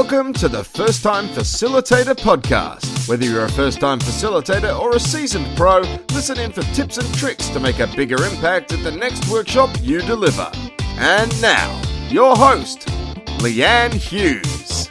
Welcome to the First Time Facilitator Podcast. Whether you're a first time facilitator or a seasoned pro, listen in for tips and tricks to make a bigger impact at the next workshop you deliver. And now, your host, Leanne Hughes.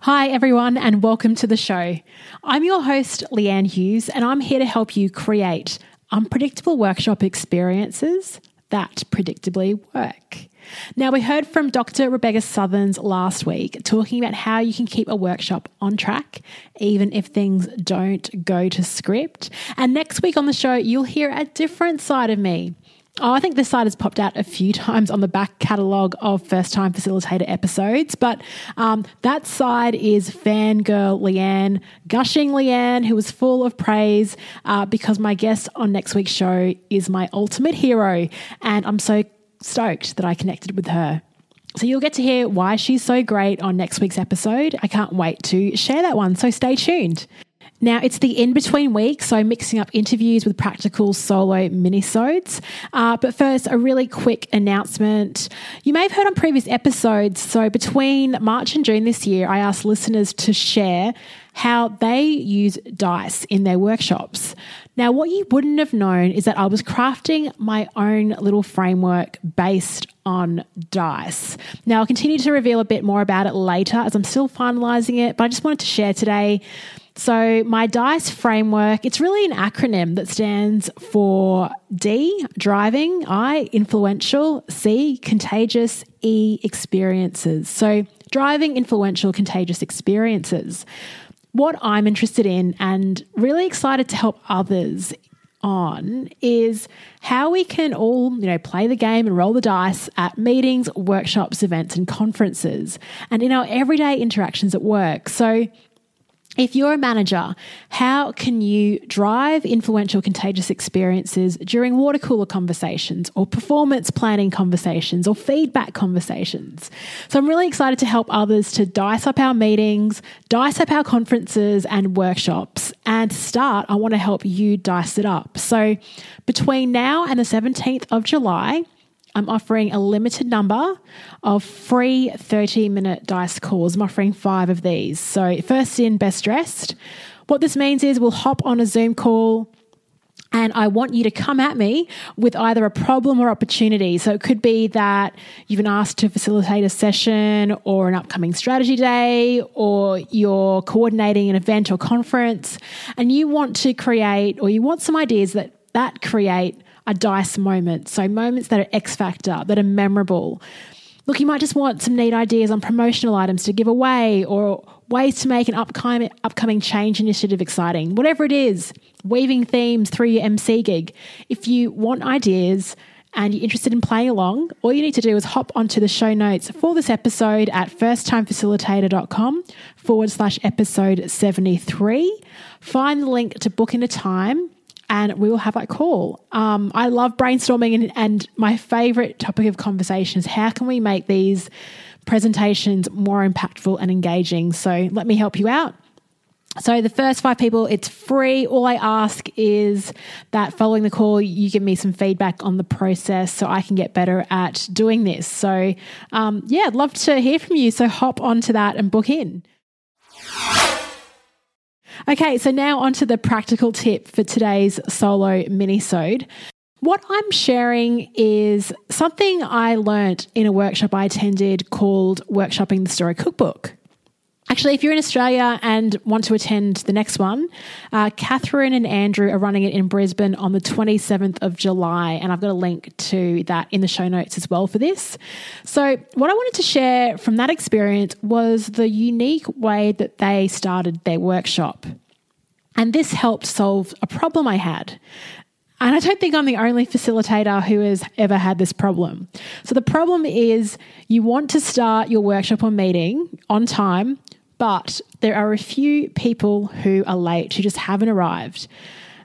Hi, everyone, and welcome to the show. I'm your host, Leanne Hughes, and I'm here to help you create unpredictable workshop experiences that predictably work. Now, we heard from Dr. Rebecca Sutherns last week talking about how you can keep a workshop on track, even if things don't go to script. And next week on the show, you'll hear a different side of me. Oh, I think this side has popped out a few times on the back catalogue of first time facilitator episodes, but um, that side is fangirl Leanne, gushing Leanne, who was full of praise uh, because my guest on next week's show is my ultimate hero. And I'm so stoked that I connected with her. So you'll get to hear why she's so great on next week's episode. I can't wait to share that one, so stay tuned. Now, it's the in between week, so mixing up interviews with practical solo minisodes. Uh, but first, a really quick announcement. You may have heard on previous episodes, so between March and June this year, I asked listeners to share how they use dice in their workshops. Now, what you wouldn't have known is that I was crafting my own little framework based on dice. Now, I'll continue to reveal a bit more about it later as I'm still finalizing it, but I just wanted to share today so, my DICE framework, it's really an acronym that stands for D, driving, I, influential, C, contagious, E, experiences. So, driving, influential, contagious experiences. What I'm interested in and really excited to help others on is how we can all, you know, play the game and roll the dice at meetings, workshops, events, and conferences, and in our everyday interactions at work. So, if you're a manager, how can you drive influential, contagious experiences during water cooler conversations or performance planning conversations or feedback conversations? So, I'm really excited to help others to dice up our meetings, dice up our conferences and workshops. And to start, I want to help you dice it up. So, between now and the 17th of July, I'm offering a limited number of free 30 minute dice calls. I'm offering five of these. So, first in, best dressed. What this means is we'll hop on a Zoom call. And I want you to come at me with either a problem or opportunity. So it could be that you've been asked to facilitate a session or an upcoming strategy day, or you're coordinating an event or conference, and you want to create or you want some ideas that that create a dice moment. So moments that are X factor, that are memorable. Look, you might just want some neat ideas on promotional items to give away or ways to make an upcoming, upcoming change initiative exciting. Whatever it is, weaving themes through your MC gig. If you want ideas, and you're interested in playing along, all you need to do is hop onto the show notes for this episode at firsttimefacilitator.com forward slash episode 73. Find the link to book in a time and we will have that call. Um, I love brainstorming, and, and my favorite topic of conversation is how can we make these presentations more impactful and engaging? So let me help you out. So, the first five people, it's free. All I ask is that following the call, you give me some feedback on the process so I can get better at doing this. So, um, yeah, I'd love to hear from you. So, hop onto that and book in. Okay, so now onto the practical tip for today's solo mini-sode. What I'm sharing is something I learnt in a workshop I attended called Workshopping the Story Cookbook. Actually, if you're in Australia and want to attend the next one, uh, Catherine and Andrew are running it in Brisbane on the 27th of July, and I've got a link to that in the show notes as well for this. So, what I wanted to share from that experience was the unique way that they started their workshop. And this helped solve a problem I had. And I don't think I'm the only facilitator who has ever had this problem. So, the problem is you want to start your workshop or meeting on time but there are a few people who are late who just haven't arrived.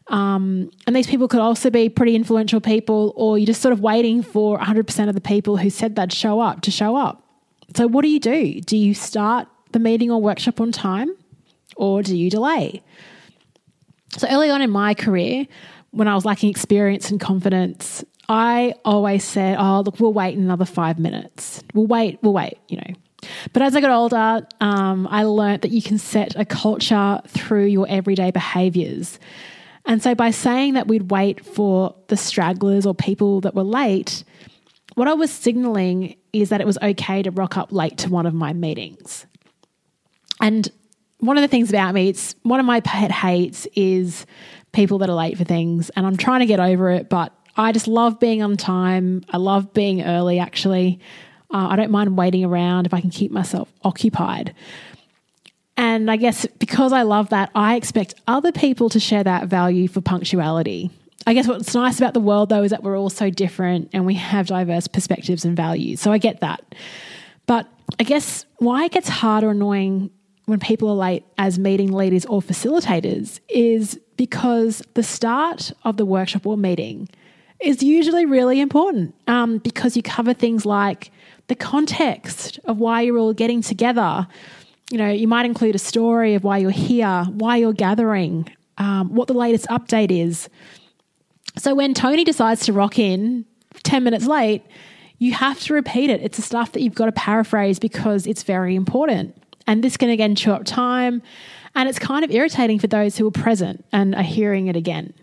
Um, and these people could also be pretty influential people, or you're just sort of waiting for 100% of the people who said they'd show up to show up. So, what do you do? Do you start the meeting or workshop on time, or do you delay? So, early on in my career, when I was lacking experience and confidence, I always said, oh, look, we'll wait another five minutes. We'll wait, we'll wait, you know. But as I got older, um, I learned that you can set a culture through your everyday behaviors. And so by saying that we'd wait for the stragglers or people that were late, what I was signaling is that it was okay to rock up late to one of my meetings. And one of the things about me, it's one of my pet hates is people that are late for things. And I'm trying to get over it, but I just love being on time. I love being early, actually. Uh, I don't mind waiting around if I can keep myself occupied. And I guess because I love that, I expect other people to share that value for punctuality. I guess what's nice about the world, though, is that we're all so different and we have diverse perspectives and values. So I get that. But I guess why it gets hard or annoying when people are late as meeting leaders or facilitators is because the start of the workshop or meeting is usually really important um, because you cover things like the context of why you're all getting together. You know, you might include a story of why you're here, why you're gathering, um, what the latest update is. So when Tony decides to rock in 10 minutes late, you have to repeat it. It's the stuff that you've got to paraphrase because it's very important. And this can again chew up time. And it's kind of irritating for those who are present and are hearing it again.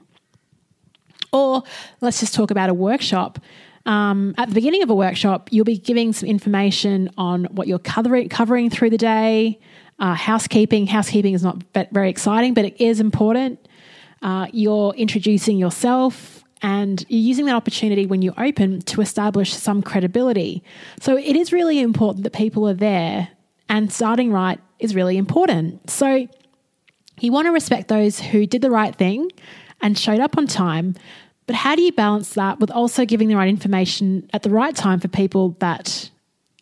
Or let's just talk about a workshop. Um, at the beginning of a workshop, you'll be giving some information on what you're covering, through the day. Uh, housekeeping. Housekeeping is not very exciting, but it is important. Uh, you're introducing yourself and you're using that opportunity when you open to establish some credibility. So it is really important that people are there, and starting right is really important. So you want to respect those who did the right thing and showed up on time, but how do you balance that with also giving the right information at the right time for people that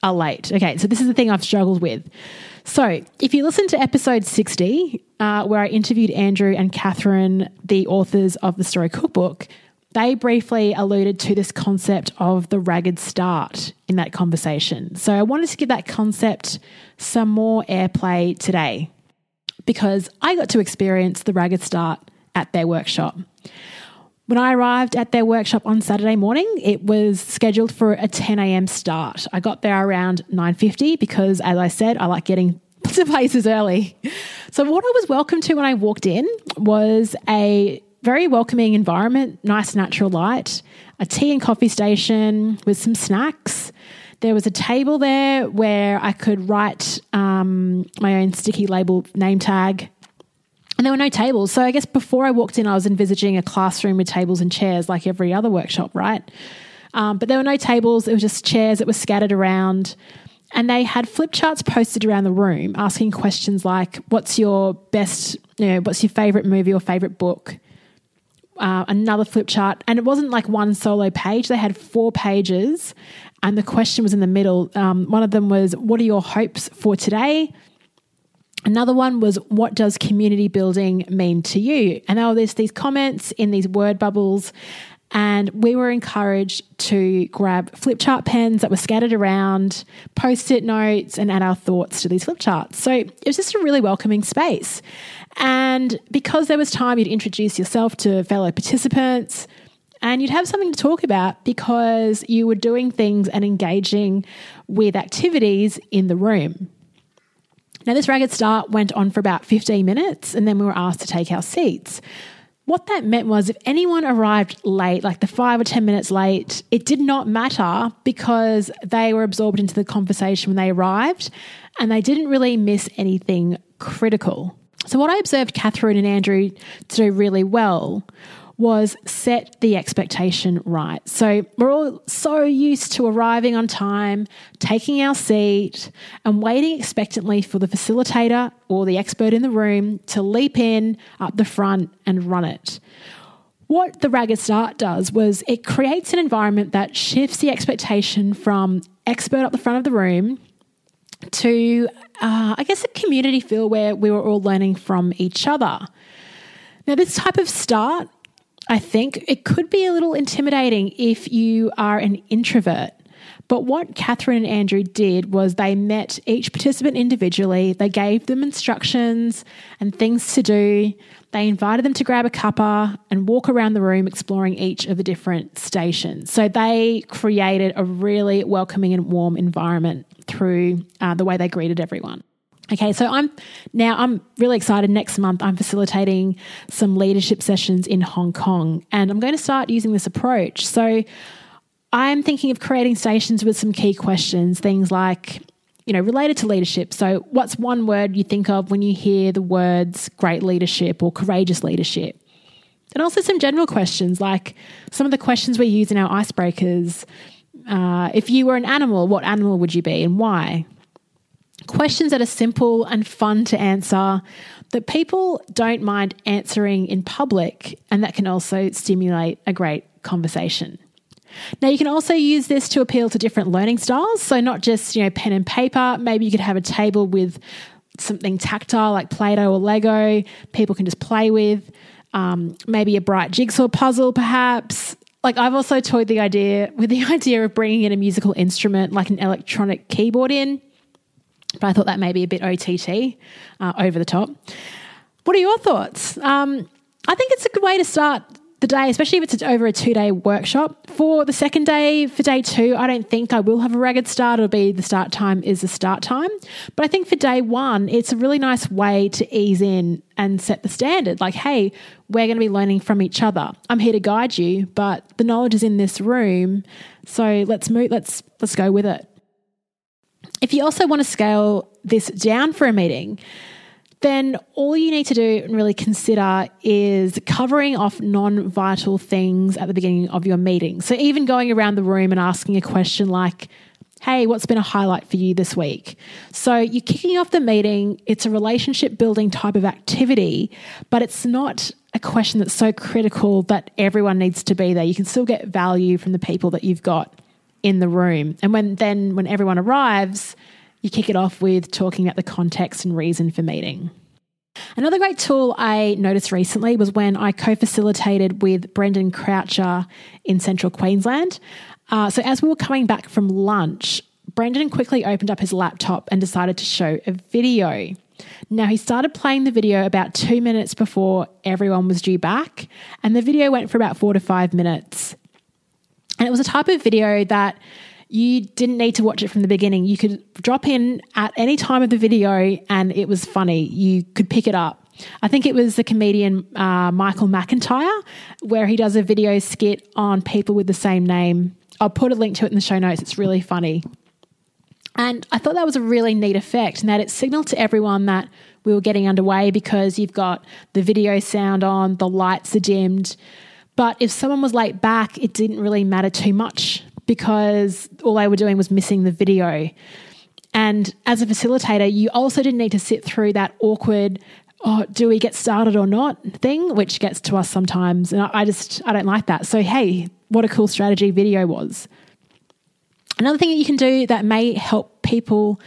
are late? Okay, so this is the thing I've struggled with. So, if you listen to episode 60, uh, where I interviewed Andrew and Catherine, the authors of the Story Cookbook, they briefly alluded to this concept of the ragged start in that conversation. So, I wanted to give that concept some more airplay today because I got to experience the ragged start at their workshop. When I arrived at their workshop on Saturday morning, it was scheduled for a 10 a.m. start. I got there around 9:50 because as I said, I like getting to places early. So what I was welcomed to when I walked in was a very welcoming environment, nice natural light, a tea and coffee station with some snacks. There was a table there where I could write um, my own sticky label name tag and there were no tables. So I guess before I walked in, I was envisaging a classroom with tables and chairs like every other workshop, right? Um, but there were no tables, it was just chairs that were scattered around. And they had flip charts posted around the room asking questions like, What's your best, you know, what's your favorite movie or favorite book? Uh, another flip chart. And it wasn't like one solo page, they had four pages. And the question was in the middle. Um, one of them was, What are your hopes for today? Another one was, What does community building mean to you? And there were these, these comments in these word bubbles. And we were encouraged to grab flip chart pens that were scattered around, post it notes, and add our thoughts to these flip charts. So it was just a really welcoming space. And because there was time, you'd introduce yourself to fellow participants and you'd have something to talk about because you were doing things and engaging with activities in the room. Now, this ragged start went on for about 15 minutes, and then we were asked to take our seats. What that meant was if anyone arrived late, like the five or 10 minutes late, it did not matter because they were absorbed into the conversation when they arrived and they didn't really miss anything critical. So, what I observed Catherine and Andrew to do really well was set the expectation right. So we're all so used to arriving on time, taking our seat, and waiting expectantly for the facilitator or the expert in the room to leap in up the front and run it. What the Ragged Start does was it creates an environment that shifts the expectation from expert up the front of the room to, uh, I guess, a community feel where we were all learning from each other. Now, this type of start I think it could be a little intimidating if you are an introvert. But what Catherine and Andrew did was they met each participant individually, they gave them instructions and things to do. They invited them to grab a cuppa and walk around the room exploring each of the different stations. So they created a really welcoming and warm environment through uh, the way they greeted everyone. Okay, so I'm now I'm really excited. Next month, I'm facilitating some leadership sessions in Hong Kong, and I'm going to start using this approach. So I'm thinking of creating stations with some key questions, things like, you know, related to leadership. So, what's one word you think of when you hear the words great leadership or courageous leadership? And also some general questions like some of the questions we use in our icebreakers. Uh, if you were an animal, what animal would you be and why? Questions that are simple and fun to answer that people don't mind answering in public and that can also stimulate a great conversation. Now you can also use this to appeal to different learning styles. So not just, you know, pen and paper, maybe you could have a table with something tactile like Play-Doh or Lego people can just play with. Um, maybe a bright jigsaw puzzle perhaps. Like I've also toyed the idea with the idea of bringing in a musical instrument like an electronic keyboard in. But I thought that may be a bit OTT, uh, over the top. What are your thoughts? Um, I think it's a good way to start the day, especially if it's over a two day workshop. For the second day, for day two, I don't think I will have a ragged start. It'll be the start time is the start time. But I think for day one, it's a really nice way to ease in and set the standard. Like, hey, we're going to be learning from each other. I'm here to guide you, but the knowledge is in this room. So let's move, let's let's go with it. If you also want to scale this down for a meeting, then all you need to do and really consider is covering off non vital things at the beginning of your meeting. So, even going around the room and asking a question like, Hey, what's been a highlight for you this week? So, you're kicking off the meeting. It's a relationship building type of activity, but it's not a question that's so critical that everyone needs to be there. You can still get value from the people that you've got in the room. And when then, when everyone arrives, you kick it off with talking about the context and reason for meeting. Another great tool I noticed recently was when I co facilitated with Brendan Croucher in central Queensland. Uh, so, as we were coming back from lunch, Brendan quickly opened up his laptop and decided to show a video. Now, he started playing the video about two minutes before everyone was due back, and the video went for about four to five minutes. And it was a type of video that you didn't need to watch it from the beginning. You could drop in at any time of the video and it was funny. You could pick it up. I think it was the comedian uh, Michael McIntyre, where he does a video skit on people with the same name. I'll put a link to it in the show notes. It's really funny. And I thought that was a really neat effect, and that it signaled to everyone that we were getting underway because you've got the video sound on, the lights are dimmed. But if someone was late back, it didn't really matter too much because all they were doing was missing the video. And as a facilitator, you also didn't need to sit through that awkward, oh, do we get started or not thing, which gets to us sometimes. And I just, I don't like that. So, hey, what a cool strategy video was. Another thing that you can do that may help people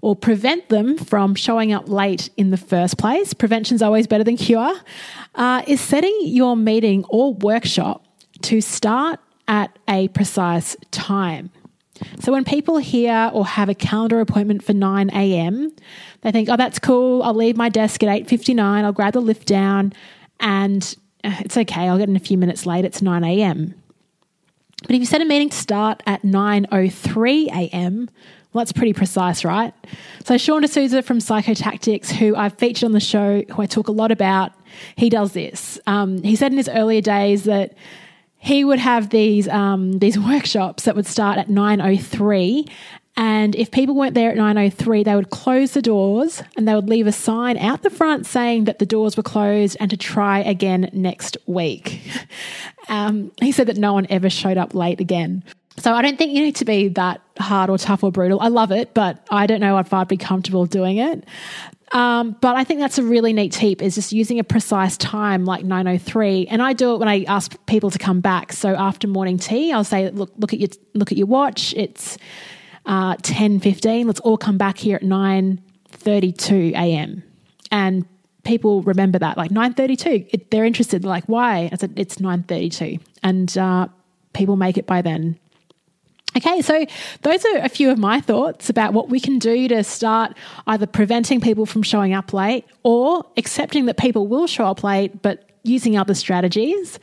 or prevent them from showing up late in the first place, prevention is always better than cure, uh, is setting your meeting or workshop to start at a precise time. So when people hear or have a calendar appointment for 9 a.m., they think, "Oh, that's cool. I'll leave my desk at 8:59. I'll grab the lift down and uh, it's okay. I'll get in a few minutes late. It's 9 a.m." But if you set a meeting to start at 9:03 a.m., well, that's pretty precise, right? So Sean D'Souza from Psychotactics, who I've featured on the show, who I talk a lot about, he does this. Um, he said in his earlier days that he would have these um, these workshops that would start at 9.03 and if people weren't there at 9.03 they would close the doors and they would leave a sign out the front saying that the doors were closed and to try again next week um, he said that no one ever showed up late again so I don't think you need to be that hard or tough or brutal. I love it, but I don't know if I'd be comfortable doing it. Um, but I think that's a really neat tip is just using a precise time like 903. And I do it when I ask people to come back. So after morning tea, I'll say, look, look at your look at your watch. It's uh, 10 15. Let's all come back here at 9.32 a.m. And people remember that like 9.32 they're interested like why i said it's 9.32 and uh, people make it by then Okay, so those are a few of my thoughts about what we can do to start either preventing people from showing up late or accepting that people will show up late, but using other strategies.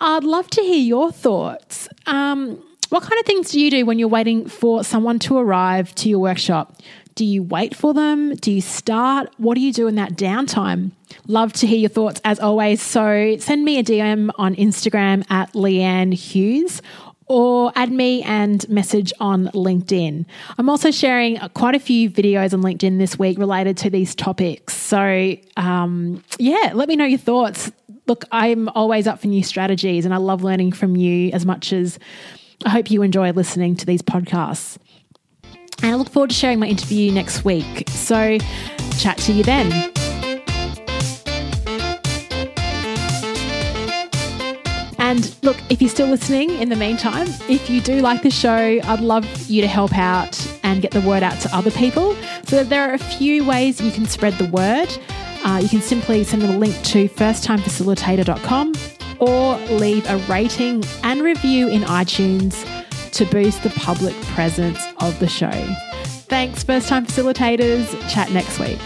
I'd love to hear your thoughts. Um, what kind of things do you do when you're waiting for someone to arrive to your workshop? Do you wait for them? Do you start? What do you do in that downtime? Love to hear your thoughts as always. So send me a DM on Instagram at Leanne Hughes or add me and message on LinkedIn. I'm also sharing quite a few videos on LinkedIn this week related to these topics. So, um, yeah, let me know your thoughts. Look, I'm always up for new strategies and I love learning from you as much as I hope you enjoy listening to these podcasts. And I look forward to sharing my interview next week. So, chat to you then. And look, if you're still listening in the meantime, if you do like the show, I'd love you to help out and get the word out to other people. So there are a few ways you can spread the word. Uh, you can simply send them a link to firsttimefacilitator.com or leave a rating and review in iTunes to boost the public presence of the show. Thanks, first time facilitators. Chat next week.